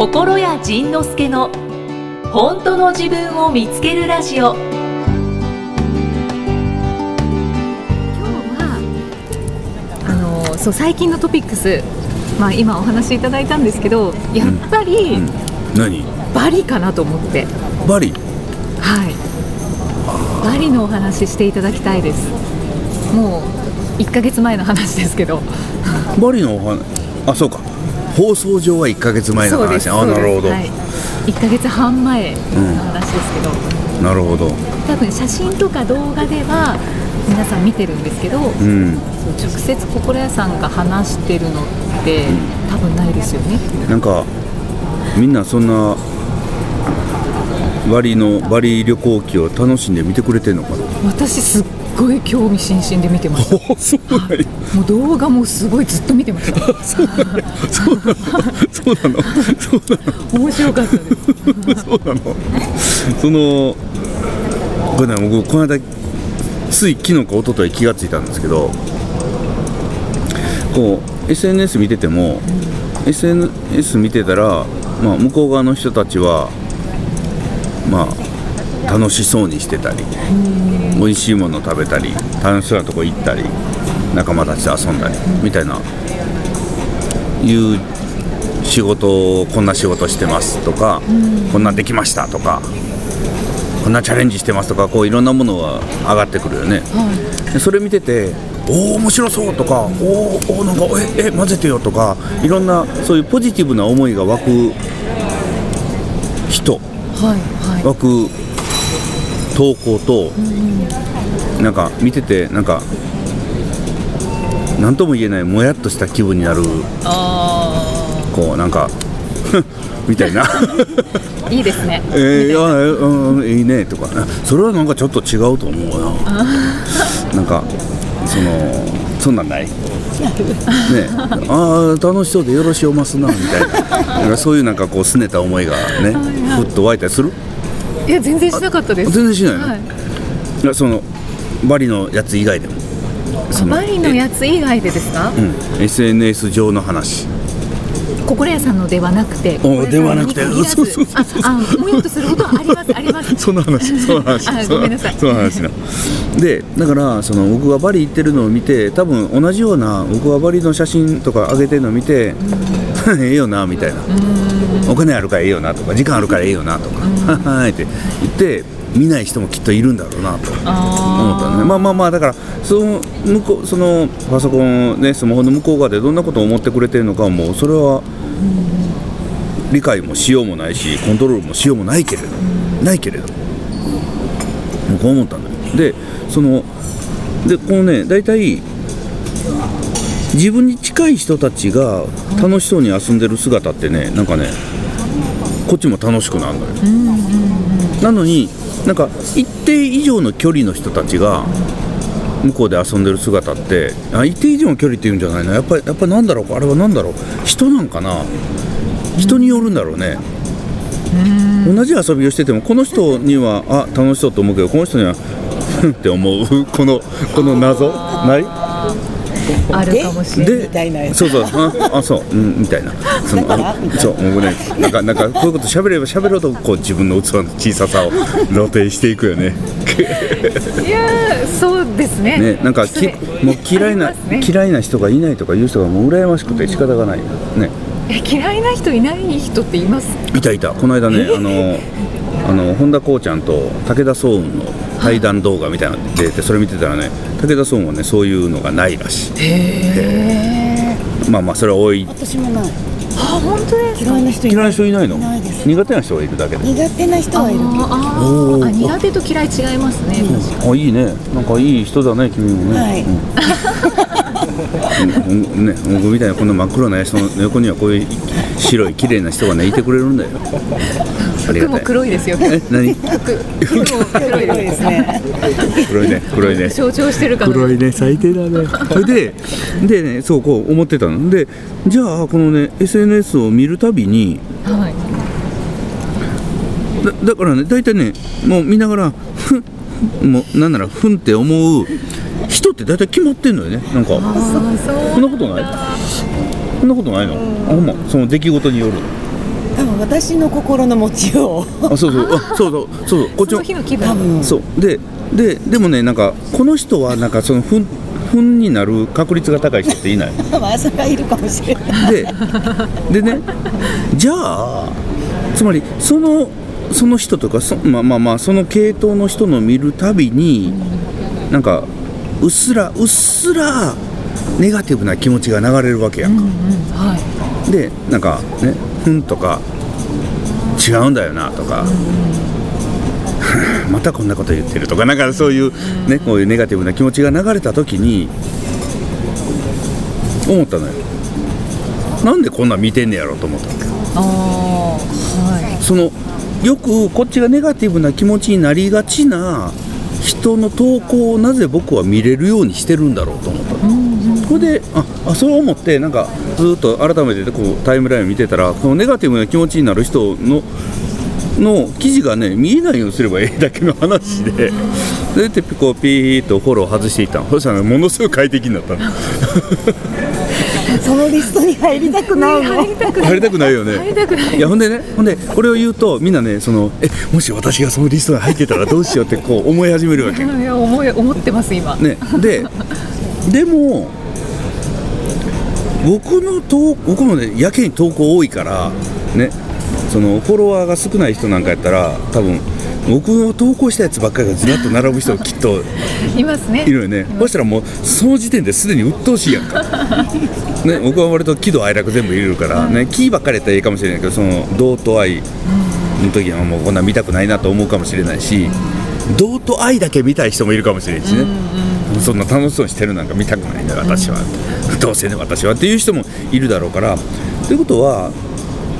心谷仁之助の本当の自分を見つけるラジオ。今日はあのそう最近のトピックス、まあ、今お話しいただいたんですけどやっぱり、うん何？バリかなと思って。バリ？はい。バリのお話ししていただきたいです。もう1ヶ月前の話ですけど。バリのお話あそうか放送上は1か月前の話。あなるほど、はい、1ヶ月半前の話ですけど、なるほど。多分写真とか動画では皆さん見てるんですけど、うん。直接心屋さんが話してるのって多分ないですよね。なんかみんなそんなバリのバリ旅行記を楽しんで見てくれてんのかな？私すっごい興味津々で見てまし もう動画もすごいずっと見てました。そうなの。そうなの。そうなの。面白かったです。そうなの。そのこれね僕この間つい昨日か一昨日気がついたんですけどこう SNS 見てても SNS 見てたら、まあ、向こう側の人たちはまあ楽しそうにしてたり美味しいもの食べたり楽しそうなとこ行ったり仲間たちと遊んだりみたいないう仕事をこんな仕事してますとか、こんなんできましたとかこんなチャレンジしてますとかこういろんなものが上がってくるよね、でそれ見てておお面白そうとかおーおーなんかええ混ぜてよとかいろんなそういうポジティブな思いが湧く人。はいは湧く投稿と、なんか見ててなんか何とも言えないもやっとした気分になるこうなんか みたいな。あ いいですね。えー、いやえうんいいねとか。それはなんかちょっと違うと思うな。なんかそのそんなんない。ね。ああ楽しそうでよろしおますなみたいな。なんかそういうなんかこう拗ねた思いがねふっと湧いたりする？いや全然しなかったです。全然しないの、はい。いやそのバリのやつ以外でも？そバリのやつ以外でですか？うん、SNS 上の話。心屋さんのではなくて。おではなくて。心屋さんに限らずそうそうそう。ああもやっとすることはあります。あります。その話。その話。あごめんなさい。その話なでだからその僕がバリ行ってるのを見て多分同じような僕はバリの写真とか上げてるのを見て ええよなみたいなお金あるからええよなとか時間あるからええよなとかははいって言って見ない人もきっといるんだろうなと思ったのね。まあまあまあだからその向こうそのパソコンねスマホの向こう側でどんなことを思ってくれてるのかはもうそれは理解もしようもないしコントロールもしようもないけれどないけれど僕は思ったんだよ。でそのでこのね大体自分に近い人たちが楽しそうに遊んでる姿ってねなんかねこっちも楽しくなるのよ、なのになんか一定以上の距離の人たちが向こうで遊んでる姿ってあ一定以上の距離っていうんじゃないの？やっぱりやっぱなんだろう？あれはなんだろう？人なんかな？人によるんだろうね、同じ遊びをしててもこの人にはあ楽しそうと思うけどこの人にはふんって思うこのこの謎ないあるかもしれない。でみたいな。やつそうそう。ああそううんみたいな。そのだから？あそう僕ねなんかなんかこういうこと喋れば喋るほどこう自分の器の小ささを露呈していくよね。いやーそうですね。ねなんかきもう嫌いな、ね。嫌いな人がいないとかいう人がもう羨ましくて仕方がないよね。え嫌いな人いない人っています？いたいた。この間ねあのあの本田こうちゃんと武田壮雲の対談動画みたいなのが出てそれ見てたらね武田壮雲はねそういうのがないらしい。へえまあまあそれは多い。私もない。あ本当ですか？嫌いな人い嫌いな人いないの？いないです。苦手な人がいるだけで。苦手な人はいるけど。ああ苦手と嫌い違いますね。あいいね。なんかいい人だね君もね、はい。うん。うん。ね僕みたいなこの真っ黒な人の横にはこういう白い綺麗な人がねいてくれるんだよ服も黒いですよえ何？服。服も黒いでですすね。黒いね黒いね。象徴してるかの黒いね最低だね。それででねそうこう思ってたの。でじゃあこのね SNS を見るたびにはい。だだからね大体ねもう見ながらふんもうなんならふんって思う人って大体決まってんのよね。なんか。そんなことない？そんなことないの？あほんまその出来事による多分私の心の持ちよう。あそうそう。あそうそう。そうそう。こっちそのの日の気分。多分。そう。でででもねなんかこの人はなんかそのふんふんになる確率が高い人っていない。まあそれはいるかもしれない。ででねじゃあつまりそのその人とかそまあまあまあその系統の人の見るたびになんかうっすらうっすらネガティブな気持ちが流れるわけやんか、はい。でなんかね「ふん」とか「違うんだよな」とか「またこんなこと言ってる」とかなんかそういうねこういうネガティブな気持ちが流れた時に思ったのよ。なんでこんなん見てんねやろと思ったわけああはそのよくこっちがネガティブな気持ちになりがちな人の投稿をなぜ僕は見れるようにしてるんだろうと思ったのこれでああそれを思ってなんかずっと改めてこうタイムラインを見てたらこのネガティブな気持ちになる人のの記事がね見えないようにすればええだけの話で。それでこうピーッとフォロー外していったの。そしたらものすごい快適になったの。そのリストに入りたくないの？入りたくない。入りたくないよね。入りたくない。いやほんでねほんでこれを言うとみんなねそのえもし私がそのリストに入ってたらどうしようってこう思い始めるわけ。いや思い思ってます今、ね。ででも僕の投僕もねやけに投稿多いからねそのフォロワーが少ない人なんかやったら多分僕の投稿したやつばっかりがずらっと並ぶ人きっと いますね。いるよね。そしたらもうその時点ですでに鬱陶しいやんか。ね僕は割と喜怒哀楽全部入れるからね喜ばっかりやったらいいかもしれないけどその道と愛の時はもうこんなん見たくないなと思うかもしれないし道と愛だけ見たい人もいるかもしれないしねそんな楽しそうにしてるなんか見たくないんだ私は。どうせね私はっていう人もいるだろうから。ということは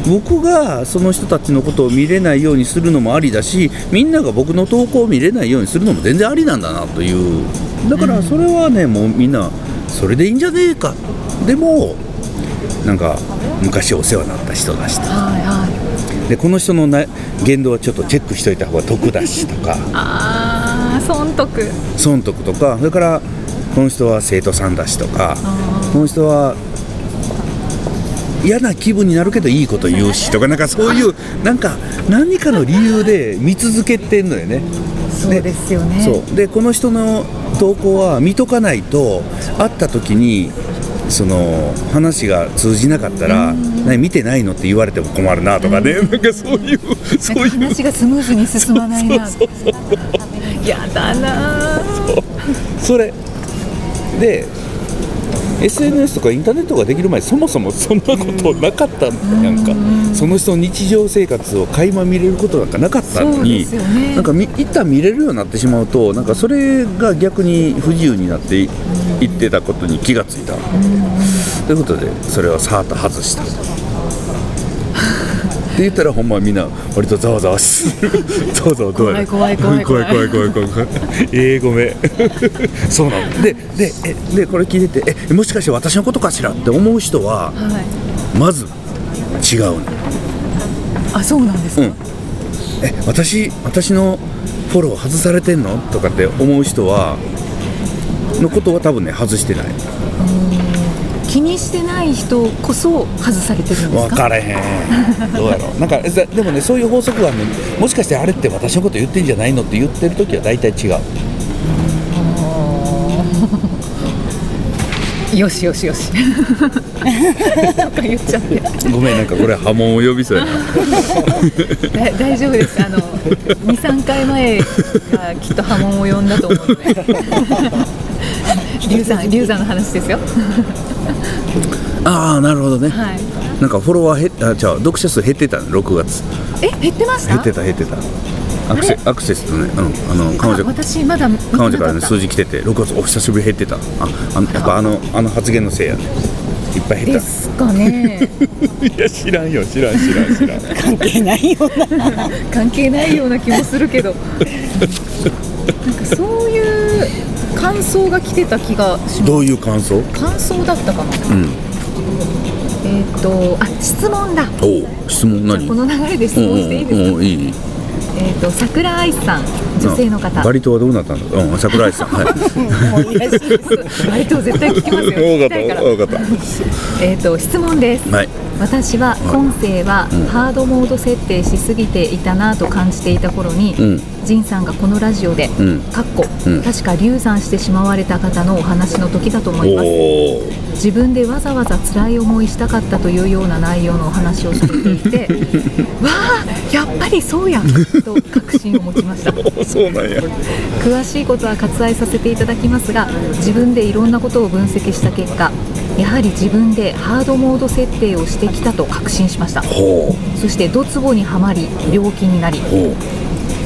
僕がその人たちのことを見れないようにするのもありだしみんなが僕の投稿を見れないようにするのも全然ありなんだなという。だからそれはねもうみんなそれでいいんじゃねえか。でもなんか昔お世話になった人だしと。はいはい。でこの人のな言動はちょっとチェックしといた方が得だしとか損得損得とかそれからこの人は生徒さんだしとかこの人は嫌な気分になるけどいいこと言うしとかなんかそういうなんか何かの理由で見続けてんのよね。そうですよね。そう。でこの人の投稿は見とかないと会った時にその話が通じなかったら「何見てないの?」って言われても困るなとかね。なんかそういうそういう話がスムーズに進まないなやだな。そ れ。で SNS とかインターネットができる前そもそもそんなことなかった。んやん。かその人の日常生活を垣間見れることなんかなかったのに、ね。なんかみ一旦見れるようになってしまうとなんかそれが逆に不自由になっていいってたことに気がついた。ということでそれをさーっと外したって言ったらほんまみんな割とざわざわする。ざわざわどうや怖い怖い怖い怖い。怖い怖い怖いえー、ごめん。そうなのででえでこれ聞いててえもしかして私のことかしらって思う人ははい。まず違うの。あそうなんですか、うん。え私私のフォロー外されてんの？とかって思う人はのことは多分ね外してないしてない人こそ外されてるんですか？分からへん。どうやろう。なんかでもねそういう法則はねもしかしてあれって私のこと言ってんじゃないのって言ってる時は大体違う。よしよしよし。なんか言っちゃってごめんなんかこれ波紋を呼びそうやな。だ大丈夫です。あの23回前がきっと波紋を呼んだと思うので。龍山龍山の話ですよ。ああなるほどね、はい。なんかフォロワー減あじゃあ読者数減ってたの6月。え減ってました？減ってた減ってたアクセアクセスとね、うん、あの彼あ女私まだ彼女からね数字来てて6月お久しぶり減ってた。ああのやっぱあ。のあの発言のせいやね。いっぱい減った。ですかね。いや知らんよ知らん知らん知らん。関係ないよな。関係ないような気もするけど。なんかそういう感想が来てた気がします。どういう感想？感想だったかな。うん。えっ、とあ質問だ。おう質問何？この流れで質問していいですか、うんうんうんいいえっ、と桜愛さん女性の方。バリ島はどうなったんだうん桜井さん。はい。もういいらしいです。割と絶対聞きますよ。から分かった分かっえっ、と質問です。たはい私は今世はうん。ハードモード設定しすぎていたなと感じていた頃に、うん。仁さんがこのラジオで、うん。かっこうん。確か流産してしまわれた方のお話の時だと思います。自分でわざわざ辛い思いしたかったというような内容のお話をされていて わあやっぱりそうやと確信を持ちました。詳しいことは割愛させていただきますが自分でいろんなことを分析した結果やはり自分でハードモード設定をしてきたと確信しました。ほそしてドツボにはまり病気になり。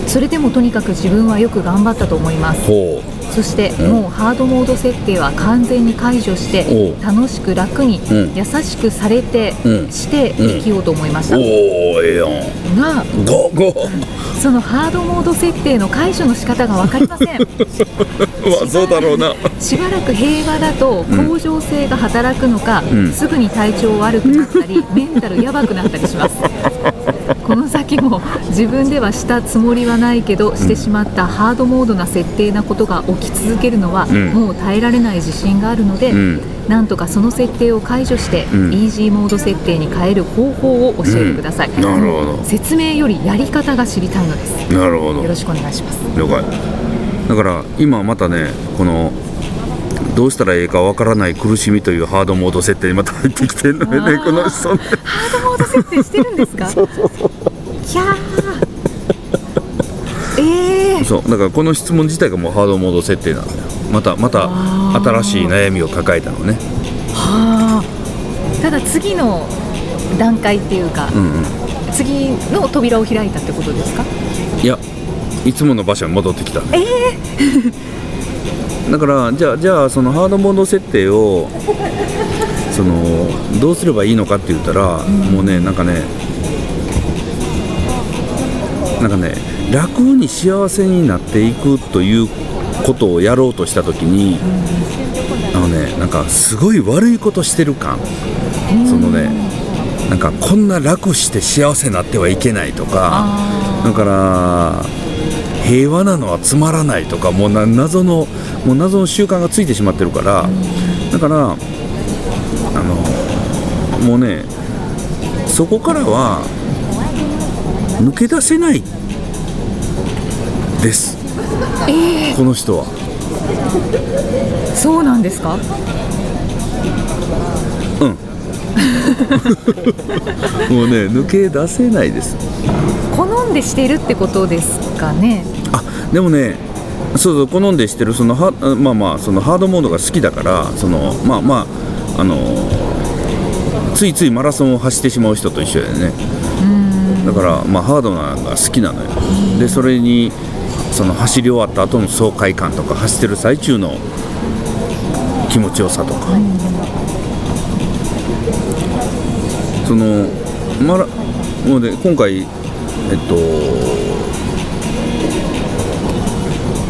それでもとにかく自分はよく頑張ったと思います。そしてうん。もうハードモード設定は完全に解除して楽しく楽にうん。優しくされてうん。して生きようと思いました。がそのハードモード設定の解除の仕方が分かりません。まあそうだろうな。しばらく平和だと向上性が働くのか、うん。すぐに体調悪くなったり メンタルやばくなったりしますこの先も自分ではしたつもりはないけどしてしまったハードモードな設定なことが起き続けるのは、うん。もう耐えられない自信があるので、うん。なんとかその設定を解除して、うん。イージーモード設定に変える方法を教えてください、うん。なるほど。説明よりやり方が知りたいのですなるほどよろしくお願いします了解だから今またねこのどうしたらいいかわからない苦しみというハードモード設定にまた入ってきてるのよねこの人ね。ハードモード設定してるんですか？そうそええそうだからこの質問自体がもうハードモード設定なのよ。またまた新しい悩みを抱えたのね。はあ。ただ次の段階っていうか、うんうん。次の扉を開いたってことですか？いやいつもの場所に戻ってきたねだからじゃあじゃあそのハードモード設定をそのどうすればいいのかって言ったら、もうねなんかねなんかね楽に幸せになっていくということをやろうとした時に、あのねなんかすごい悪いことしてる感、そのねなんかこんな楽して幸せになってはいけないとかだから平和なのはつまらないとかもうな謎のもう謎の習慣がついてしまってるからだからあのもうねそこからは抜け出せないです、この人は。そうなんですか？もうね抜け出せないです好んでしてるってことですかね？あでもねそうそう好んでしてるそのはまあまあそのハードモードが好きだからそのまあまああのついついマラソンを走ってしまう人と一緒だよね。だからまあハードなのが好きなのよ。でそれにその走り終わった後の爽快感とか走ってる最中の気持ちよさとか、そのマラもうね今回えっと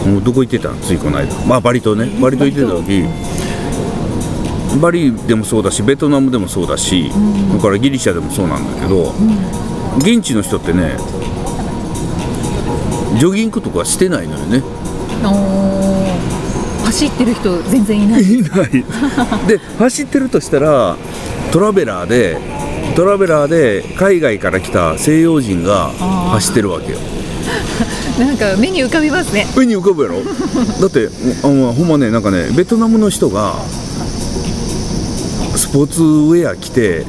もうどこ行ってたんついこの間。まあバリ島ね。バリ島行ってた時バリでもそうだしベトナムでもそうだし、それからギリシャでもそうなんだけど、現地の人ってねジョギングとかしてないのよね。走ってる人全然いない。いない。で走ってるとしたらトラベラーでトラベラーで海外から来た西洋人が走ってるわけよ。なんか目に浮かびますね。目に浮かぶやろ？だってあのほんまねなんかねベトナムの人がスポーツウェア着て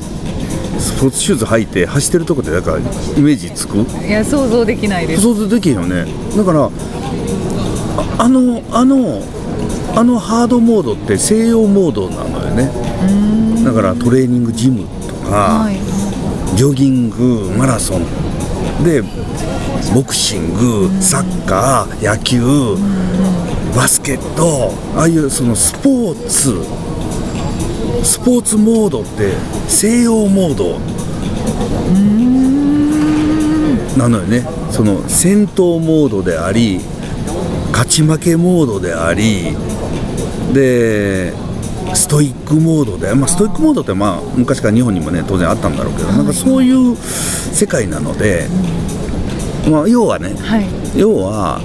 スポーツシューズ履いて走ってるとこってなんかイメージつく？いや想像できないです。想像できへんよね。だからああのあのあのハードモードって西洋モードなのよね。だからトレーニングジム。とか、はい。ジョギングマラソン。でボクシングサッカー野球バスケットああいうそのスポーツ。スポーツモードって西洋モード。なのよね。その戦闘モードであり勝ち負けモードであり。でストイックモードで、まあ、ストイックモードってまあ昔から日本にもね当然あったんだろうけど、なんかそういう世界なので、まあ、要はねはい。要は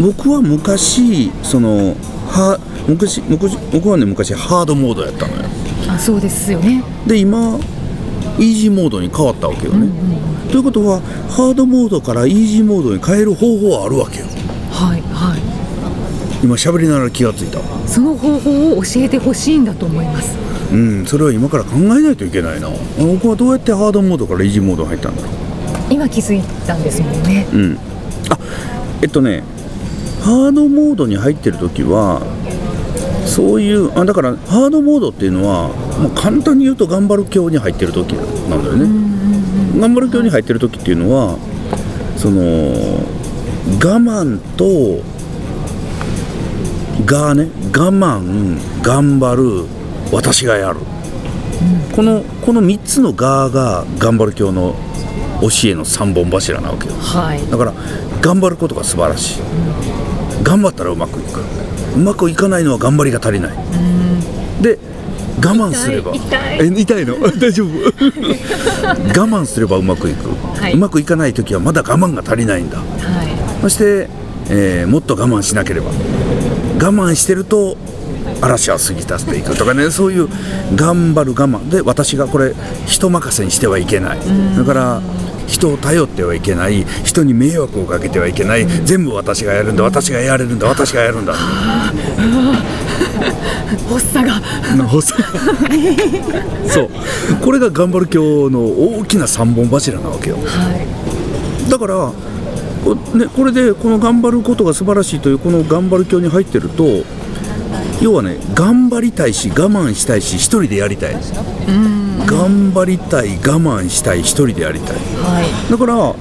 僕は昔そのは昔昔僕はね昔ハードモードやったのよ。あそうですよね。で今イージーモードに変わったわけよね、ということはハードモードからイージーモードに変える方法はあるわけよ。はいはい今喋りながら気がついた。その方法を教えてほしいんだと思います。うんそれは今から考えないといけないな。僕はどうやってハードモードからイージーモードに入ったんだろう。今気づいたんですもんね。うん。あえっとねハードモードに入ってる時はそういうあだからハードモードっていうのはもう簡単に言うと頑張る境に入ってる時なんだよね。頑張る境に入ってる時っていうのはその我慢とがね我慢頑張る私がやる、このこの3つの「が」が頑張る教の教えの3本柱なわけよ。はい。だから頑張ることが素晴らしい、頑張ったらうまくいく。うまくいかないのは頑張りが足りない、で我慢すれば。痛い。え痛いの？大丈夫？我慢すればうまくいく、はい。うまくいかない時はまだ我慢が足りないんだ。はい。そして、えーもっと我慢しなければ我慢してると嵐は過ぎ去っていくとかね そういう頑張る我慢。で私がこれ人任せにしてはいけない。だから人を頼ってはいけない。人に迷惑をかけてはいけない。全部私がやるんだ。私がやれるんだ。私がやるんだ。発作が。な細い。そう。これが頑張る教の大きな三本柱なわけよ。はい。だからこ,、ね、これでこの頑張ることが素晴らしいというこの頑張る教に入ってると要はね頑張りたいし我慢したいし一人でやりたい。頑張りたい我慢したい一人でやりたい。はい。だから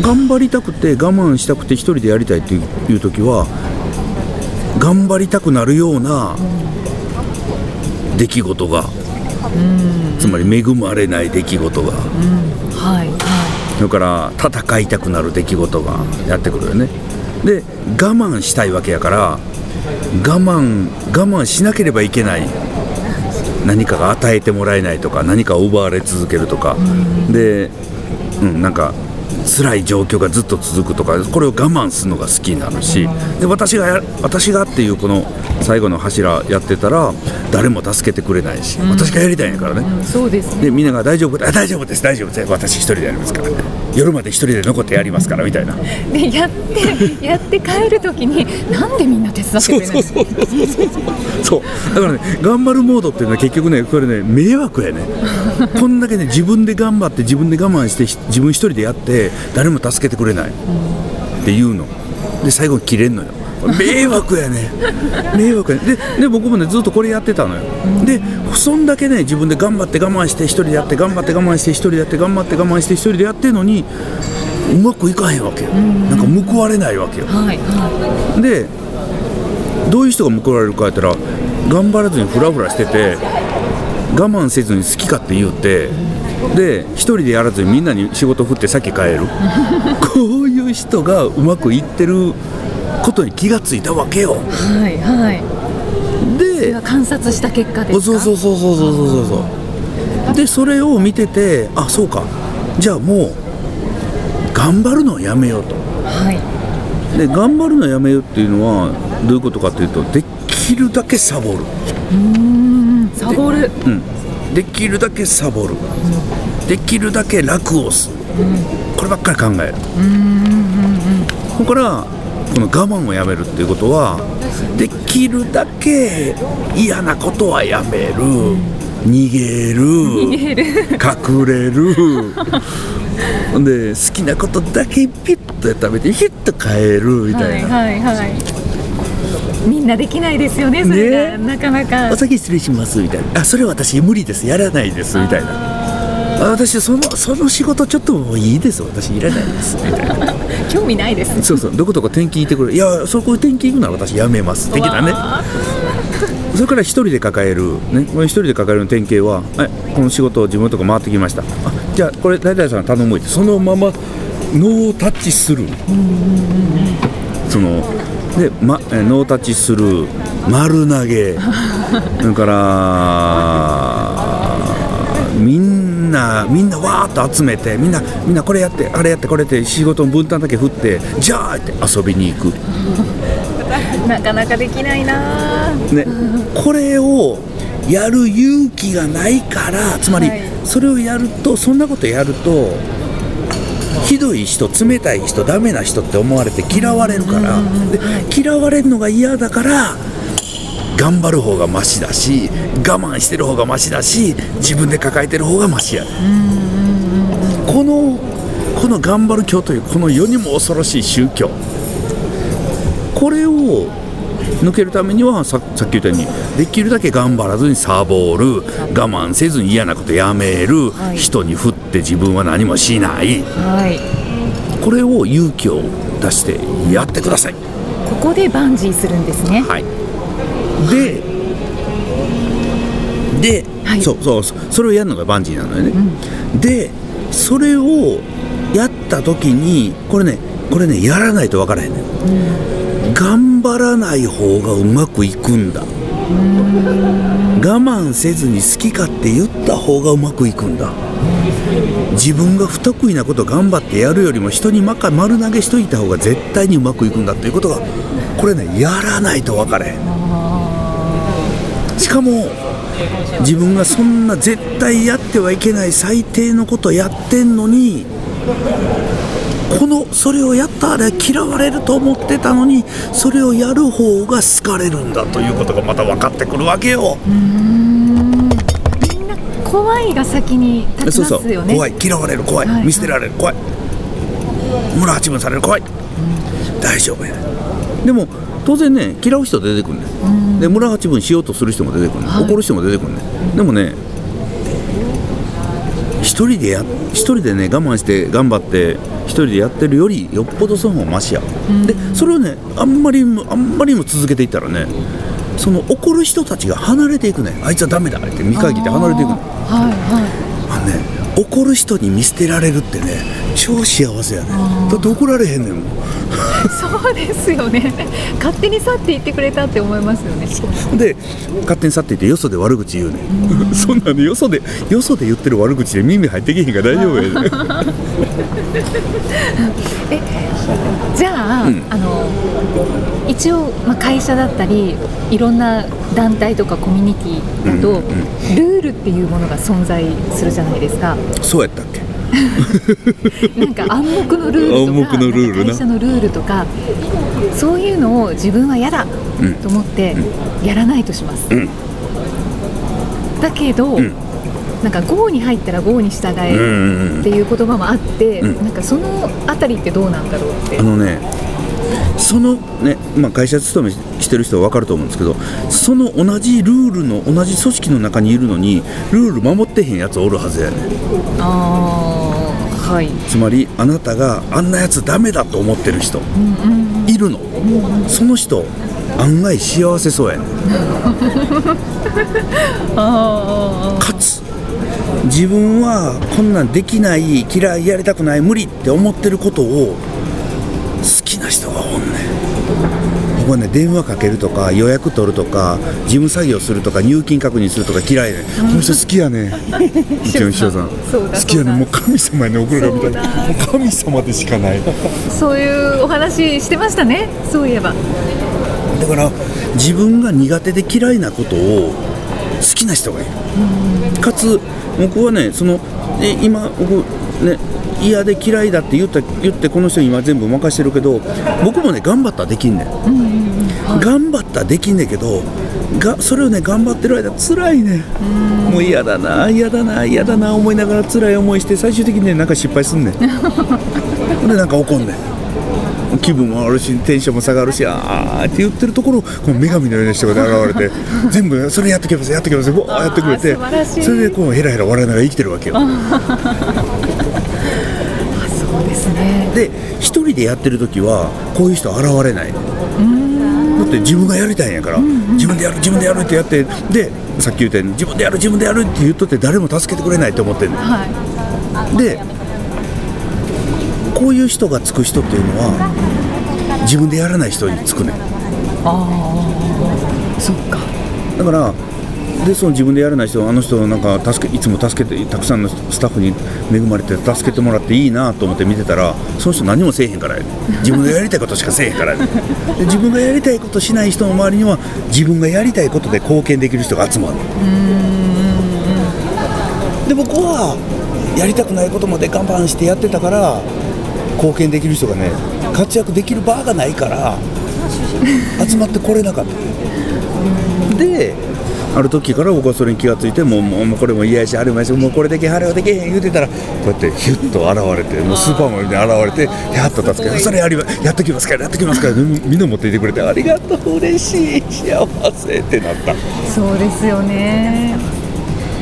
頑張りたくて我慢したくて一人でやりたいっていういう時は頑張りたくなるような出来事が。つまり恵まれない出来事が。はいだから戦いたくなる出来事がやってくるよね。で我慢したいわけやから我慢我慢しなければいけない。何かが与えてもらえないとか何かを奪われ続けるとか。で、うん、なんか辛い状況がずっと続くとかこれを我慢するのが好きになるしで私がや私がっていうこの最後の柱やってたら誰も助けてくれないし私がやりたいんやからね、いそうですね。でみんなが大丈夫あ大丈夫です大丈夫です。私一人でやりますから。夜まで一人で残ってやりますからみたいな。でやってやって帰るときになんでみんな手伝ってくれないの？そう。だからね頑張るモードっていうのは結局ねこれね迷惑やね。こんだけね自分で頑張って自分で我慢してひ自分一人でやって誰も助けてくれない。って言うの。で最後に切れんのよ。迷惑やね。迷惑やね。でで僕もねずっとこれやってたのよ。でそんだけね自分で頑張って我慢して一人でやって頑張って我慢して一人でやって頑張って我慢して一人でやってんのにうまくいかへんわけよ。なんか報われないわけよ。はいはでどういう人が報われるかやったら頑張らずにフラフラしてて我慢せずに好きかって言うてで一人でやらずにみんなに仕事振って先帰る。こういう人がうまくいってることに気がついたわけよ。はいはい。で観察した結果ですそうそうそうそうそうそうそうでそれを見ててあそうか。じゃあもう頑張るのをやめようと。はい。で頑張るのやめようっていうのはどういうことかというとできるだけサボる。うん。サボる。うん、できるだけサボる、できるだけ楽をする、こればっかり考える、ここからこの我慢をやめるっていうことはできるだけ嫌なことはやめる。逃げる。隠れる。ほ んで好きなことだけピッと食べてヒッと変えるみたいな、はいはいはいみんなできないですよねそれが、ね。なかなか。お先失礼しますみたいな。あそれ私無理ですやらないですみたいな。あ私そのその仕事ちょっともういいです私いらないですみたいな。興味ないです。そうそう。どことか転勤行ってくれいやそこ転勤行くなら私やめます的なね。それから一人で抱えるね。これ一人で抱えるの典型ははいこの仕事を自分のとこ回ってきました。あじゃあこれ大体さん頼むって。そのままノータッチする。そので、ま、えノータッチする丸投げ。それからみんなみんなわーっと集めてみんなみんなこれやってあれやってこれやって仕事の分担だけ振ってじゃあって遊びに行く、なかなかできないな。ね、これをやる勇気がないからつまり、はい。それをやるとそんなことやるとひどい人冷たい人ダメな人って思われて嫌われるから。で嫌われるのが嫌だから頑張る方がマシだし我慢してる方がマシだし自分で抱えてる方がマシや。ねこのこの頑張る教というこの世にも恐ろしい宗教。これを抜けるためにはささっき言ったようにできるだけ頑張らずにサボる我慢せずに嫌なことやめる、はい。人に振って自分は何もしない。はい。これを勇気を出してやってください。ここでバンジーするんですね。はい、でで、はい。そうそうそそれをやるのがバンジーなのよね、でそれをやった時にこれねこれねやらないと分からへんねん、頑張らない方がうまくいくんだ。我慢せずに好き勝手言った方がうまくいくんだ。自分が不得意なこと頑張ってやるよりも人にまか丸投げしといた方が絶対にうまくいくんだということがこれねやらないと分かれへん。しかも自分がそんな絶対やってはいけない最低のことやってんのにこのそれをやったら嫌われると思ってたのにそれをやる方が好かれるんだということがまた分かってくるわけよ。みんな怖いが先に立ちそうそう。ますよね怖い。嫌われる怖い、はい見捨てられる怖い。村八分される怖い、大丈夫や。でも当然ね嫌う人出てくるね、で村八分しようとする人も出てくるね、はい。怒る人も出てくるね、でもね一人でや一人でね我慢して頑張って一人でやってるよりよっぽどその方がマシや、でそれをねあんまりもあんまりにも続けていったらねその怒る人たちが離れていくね。あいつはダメだって見限って離れていくの。はいはい。あのね怒る人に見捨てられるってね超幸せやねだって怒られへんねんもん。そうですよね。勝手に去っていってくれたって思いますよね。で勝手に去っていってよそで悪口言うねん。そんなのよそでよそで言ってる悪口で耳入ってけへんから大丈夫やね じゃあ,、うん。あの一応、まあ、会社だったりいろんな団体とかコミュニティだと、うんうん。ルールっていうものが存在するじゃないですか。そうやったっけ？なんか暗黙のルールとか暗黙のルール会社のルールとかそういうのを自分は嫌だうん。と思ってやらないとします、うん。だけど、ん。なんか GO に入ったら GO に従えっていう言葉もあって、うん。なんかそのあたりってどうなんだろうって。あのねそのね、まあ、会社勤めしてる人は分かると思うんですけどその同じルールの同じ組織の中にいるのにルール守ってへんやつおるはずやねああはい。つまりあなたがあんなやつダメだと思ってる人いるの。その人案外幸せそうやね かつ自分はこんなんできない嫌いやりたくない無理って思ってることを好きな人がおんねん僕はね電話かけるとか予約取るとか事務作業するとか入金確認するとか嫌いね。この人好きやね。ん。うちの秘書さん好きやね。んもう神様やねん送るがみたいな。もう神様でしかない。そういうお話してましたね。そういえば。だから自分が苦手で嫌いなことを好きな人がいる。かつ僕はねそのえ今僕ね嫌で嫌いだって言った言ってこの人に今全部任してるけど僕もね頑張ったらできんねん、頑張ったらできんねんけどがそれをね頑張ってる間辛いねん。もう嫌だな嫌だな嫌だな思いながら辛い思いして最終的にねなんか失敗すんねん。でなんか怒んねん気分もあるしテンションも下がるしあーって言ってるところこの女神のような人が現れて 全部それやってきますやってきますわーやってくれてそれでこうヘラヘラ笑いながら生きてるわけよ。そうですね。で一人でやってる時はこういう人現れない。だって自分がやりたいんやから、自分でやる自分でやるってやってでさっき言ったように自分でやる自分でやるって言っとって誰も助けてくれないと思ってんねんはい。でこういう人がつく人っていうのは自分でやらない人につくね。んそっか。だからでその自分でやらない人あの人なんか助けいつも助けてたくさんのスタッフに恵まれて助けてもらっていいなと思って見てたらその人何もせえへんからやね。自分がやりたいことしかせえへんからやね。で自分がやりたいことしない人の周りには自分がやりたいことで貢献できる人が集まる。で僕はやりたくないことまで我慢してやってたから貢献できる人がね活躍できる場がないから集まってこれなかった。である時から僕はそれに気がついてもうもうこれも嫌やしあれも嫌やしもうこれできへんあれはできへん言うてたらこうやってヒュッと現れてもうスーパーマンみたいに現れてやっと助けてそれやりまやっときますからやっときますからみみんな持っていてくれてありがとう嬉しい幸せってなった。そうですよね。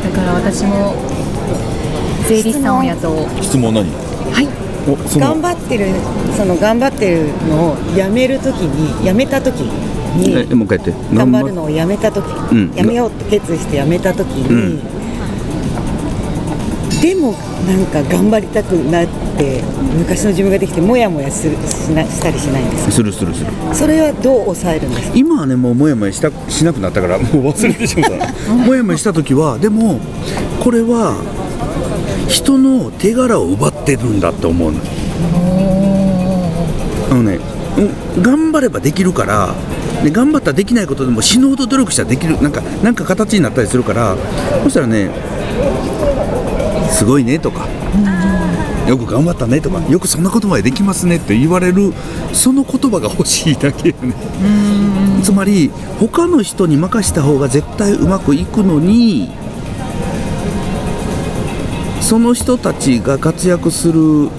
だから私も税理士さんを雇おう。質問何？はい頑張ってるその頑張ってるのをやめるときにやめたときえにもう一回やって。頑張るのをやめたとき、うん。やめようって決意してやめたときに、でもなんか頑張りたくなって昔の自分ができてモヤモヤするしなしたりしないんですか？するするする。それはどう抑えるんですか？今はねもうもやもやしたしなくなったからもう忘れてしまった。もやもやした時はでもこれは人の手柄を奪ってるんだって思うの。あのねうん頑張ればできるからで頑張ったらできないことでも死ぬほど努力したらできるなんかなんか形になったりするからそしたらねすごいねとかよく頑張ったねとかよくそんなことまでできますねって言われるその言葉が欲しいだけよね。つまり他の人に任した方が絶対うまくいくのにその人たちが活躍する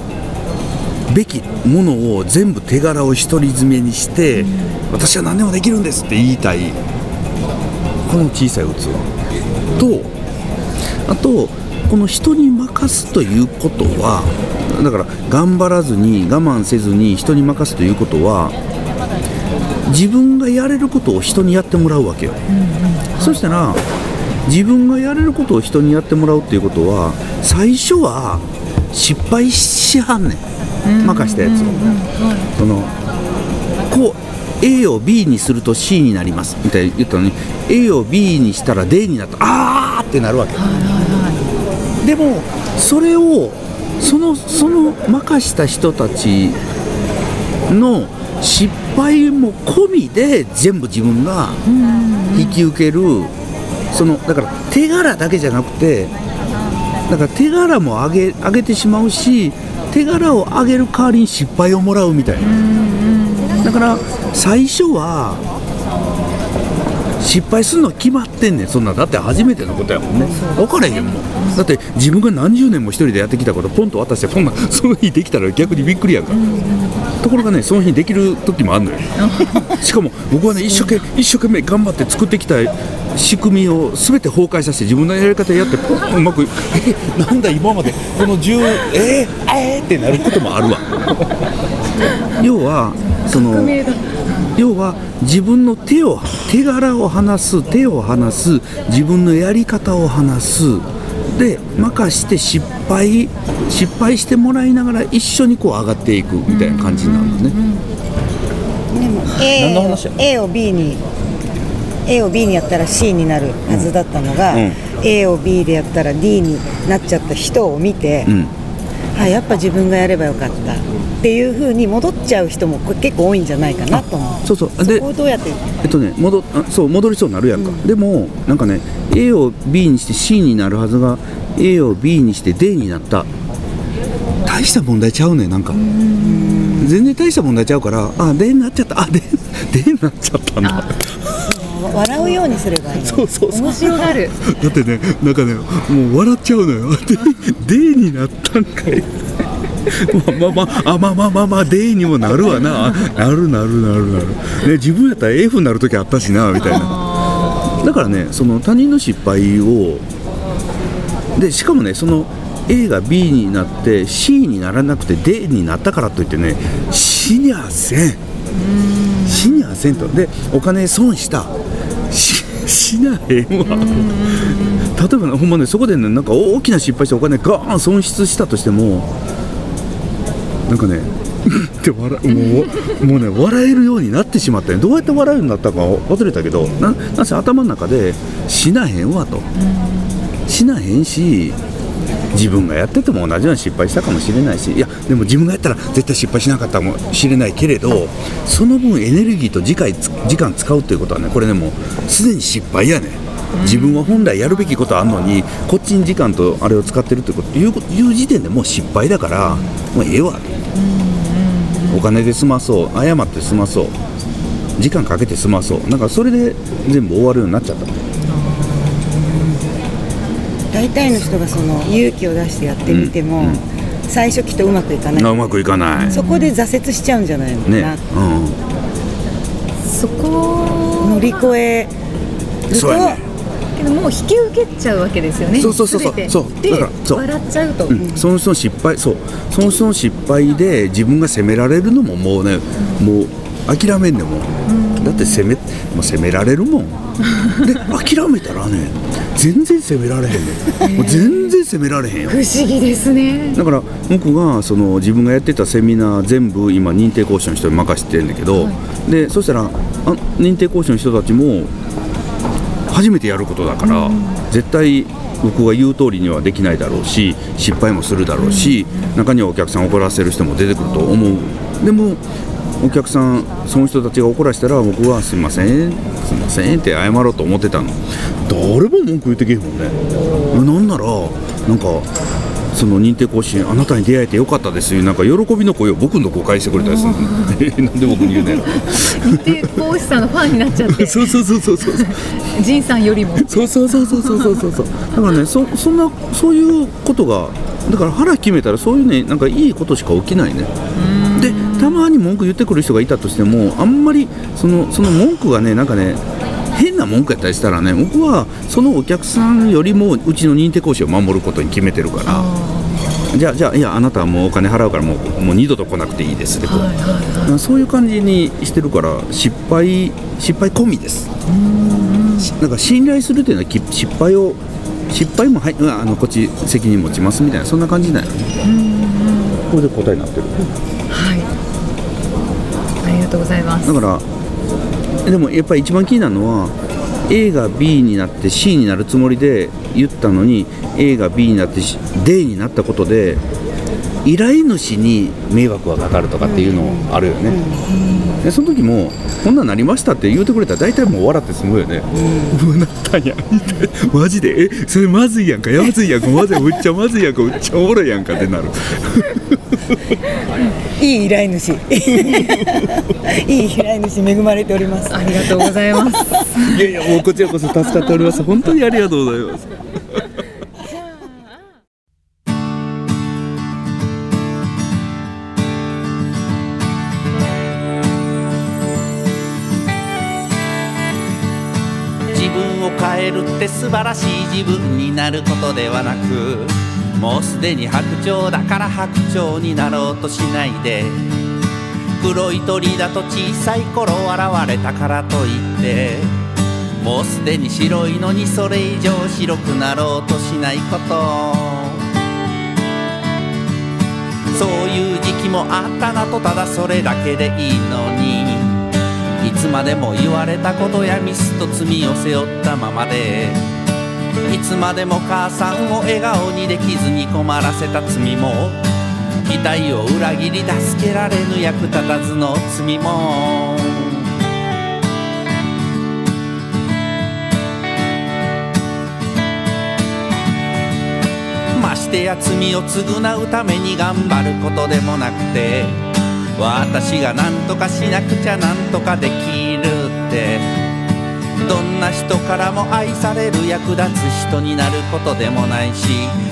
べきものを全部手柄を独り占めにして、私は何でもできるんですって言いたい。この小さい器。とあとこの人に任すということはだから頑張らずに我慢せずに人に任すということは自分がやれることを人にやってもらうわけよ、そしたら自分がやれることを人にやってもらうっていうことは最初は失敗しはんねん。任したやつを、そのこう A を B にすると C になりますみたいに言ったのに A を B にしたら D になった。あーってなるわけ、でもそれをそのその任した人たちの失敗も込みで全部自分が引き受ける。そのだから手柄だけじゃなくてだから手柄も上げ上げてしまうし手柄を上げる代わりに失敗をもらうみたいな。だから最初は失敗するの決まってんねんそんな。だって初めてのことやもんね。分からへんもん。だって自分が何十年も一人でやってきたことポンと渡してそんなその日できたら逆にびっくりやんかところがねその日できる時もあるのよ。しかも僕はね一生懸命一生懸命頑張って作ってきた仕組みを全て崩壊させて自分のやり方でやってうまくえなんだ今までこの10えー、えー、ってなることもあるわ。要はその要は自分の手を手柄を離す手を離す自分のやり方を離すで任して失敗失敗してもらいながら一緒にこう上がっていくみたいな感じになるのね、でも何の話や？A, A を B に A を B にやったら C になるはずだったのが、うん。A を B でやったら D になっちゃった人を見て、うんあやっぱ自分がやればよかった。っていう風に戻っちゃう人もこれ結構多いんじゃないかなと思う。そうそう。でそこをどうやって？えっとね戻あそう戻りそうになるやんか、でもなんかね A を B にして C になるはずが A を B にして D になった。大した問題ちゃうねんなんか。全然大した問題ちゃうからあ D になっちゃったあ D, D になっちゃったんだ笑うようにすればいいの。そうそうそう。面白がる。だってねなんかねもう笑っちゃうのよ。D, D になったんかい。まあまあまああまあまあまあまあ D にもなるわな。なるなるなるなる、ね、自分やったら F になる時あったしなみたいな。だからねその他人の失敗をでしかもねその A が B になって C にならなくて D になったからといってね死にゃせん。死にゃせんと。でお金損したしなへんわ。例えばねほんまねそこでねなんか大きな失敗してお金ガーン損失したとしてもなんかね って笑もうもうね笑えるようになってしまったね。どうやって笑うようになったか忘れたけどななんせ頭の中で死なへんわと。死なへんし自分がやってても同じように失敗したかもしれないしいやでも自分がやったら絶対失敗しなかったかもしれないけれどその分エネルギーと時間時間使うっていうことはねこれねもうすでに失敗やね。自分は本来やるべきことあんのにこっちに時間とあれを使ってるってこという時点でもう失敗だからもうええわ。お金で済まそう謝って済まそう時間かけて済まそうなんかそれで全部終わるようになっちゃった。大体の人がその勇気を出してやってみても、うんうん。最初きっとうまくいかない。あうまくいかない。そこで挫折しちゃうんじゃないの？かね。な、うんそこ乗り越えるとけどもう引き受けちゃうわけですよね。そうそうそうそう。そう。でだからそう。笑っちゃうと、うん、その人の失敗そう。その人の失敗で自分が責められるのももうねもう諦めんねんもん、だって責めもう責められるもん。で諦めたらね全然責められへんねん。もう全然責められへんよ。不思議ですね。だから僕がその自分がやってたセミナー全部今認定講師の人に任せてるんだけど、でそしたらあ認定講師の人たちも初めてやることだから、絶対僕が言う通りにはできないだろうし失敗もするだろうし、中にはお客さんを怒らせる人も出てくると思う。でもお客さんその人たちが怒らせたら僕はすみませんすみませんって謝ろうと思ってたの。誰も文句言ってけへんもんね。なんならなんかその認定講師あなたに出会えてよかったですよ。なんか喜びの声を僕の誤解してくれたりするなんで僕に言うね認定講師さんのファンになっちゃって。そうそうそうそうそう。仁さんよりも。そうそうそうそうそうそうそう。だからねそそんなそういうことがだから腹決めたらそういうねなんかいいことしか起きないね。うんたまに文句言ってくる人がいたとしてもあんまりそのその文句がねなんかね変な文句やったりしたらね僕はそのお客さんよりもうちの認定講師を守ることに決めてるからじゃあじゃあいやあなたはもうお金払うからもうもう二度と来なくていいですってこうそういう感じにしてるから失敗失敗込みです。しなんか信頼するというのはき失敗を失敗もはいうんあのこっち責任持ちますみたいなそんな感じだよね。これで答えになってる。はいありがとうございます。だからでもやっぱり一番気になるのは A が B になって C になるつもりで言ったのに A が B になって D になったことで依頼主に迷惑がかかるとかっていうのあるよね、でその時も「こんなんなりました」って言うてくれたら大体もう笑って済むよね、うわなったんやみたいなマジで？えそれまずいやんか？やまずいやんか？まずいむっちゃまずいやんか？むっちゃおもろいやんか？ってなる。いい依頼主。いい依頼主恵まれております。ありがとうございます。いやいやもうこちらこそ助かっております。本当にありがとうございます素晴らしい自分になることではなくもうすでに白鳥だから白鳥になろうとしないで黒い鳥だと小さい頃現れたからといってもうすでに白いのにそれ以上白くなろうとしないこと。そういう時期もあったなとただそれだけでいいのにいつまでも言われたことやミスと罪を背負ったままでいつまでも母さんを笑顔にできずに困らせた罪も期待を裏切り助けられぬ役立たずの罪も。ましてや罪を償うために頑張ることでもなくて私が何とかしなくちゃ何とかできるって。どんな人からも愛される役立つ人になることでもないし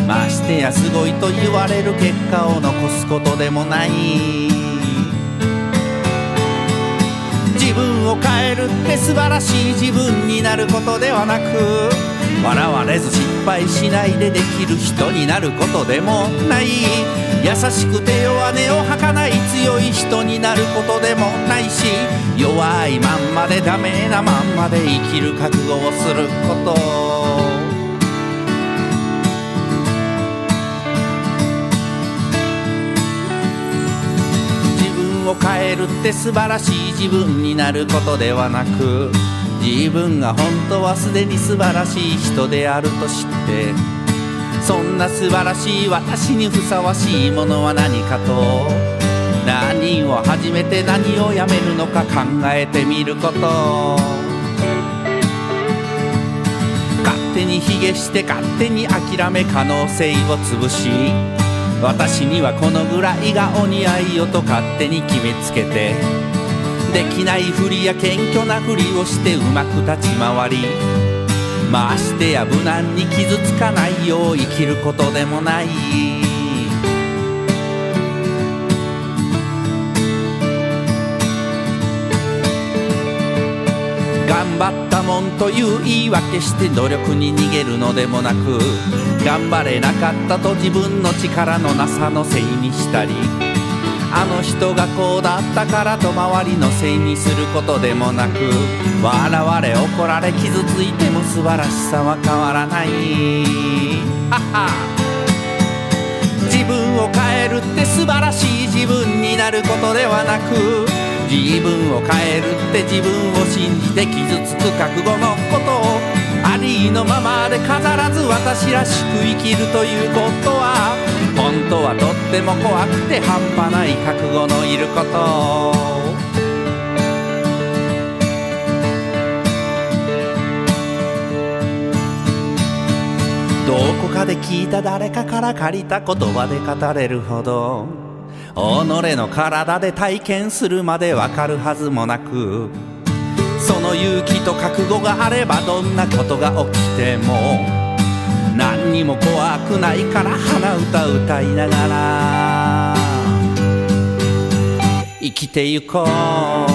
ましてやすごいと言われる結果を残すことでもない。自分を変えるって素晴らしい自分になることではなく笑われず失敗しないでできる人になることでもない。優しくて弱音を吐かない強い人になることでもないし弱いまんまでダメなまんまで生きる覚悟をすること。自分を変えるって素晴らしい自分になることではなく自分が本当はすでに素晴らしい人であると知ってそんな素晴らしい私にふさわしいものは何かと何を始めて何をやめるのか考えてみること。勝手に卑下して勝手に諦め可能性を潰し私にはこのぐらいがお似合いよと勝手に決めつけてできないふりや謙虚なふりをしてうまく立ち回りましてや無難に傷つかないよう生きることでもない。頑張ったもんという言い訳して努力に逃げるのでもなく頑張れなかったと自分の力のなさのせいにしたりあの人がこうだったからと周りのせいにすることでもなく笑われ怒られ傷ついても素晴らしさは変わらない。はは自分を変えるって素晴らしい自分になることではなく自分を変えるって自分を信じて傷つく覚悟のことをありのままで飾らず私らしく生きるということは本当はとっても怖くて半端ない覚悟のいること。どこかで聞いた誰かから借りた言葉で語れるほど己の体で体験するまでわかるはずもなくその勇気と覚悟があればどんなことが起きても何にも怖くないから鼻歌歌いながら生きてゆこう。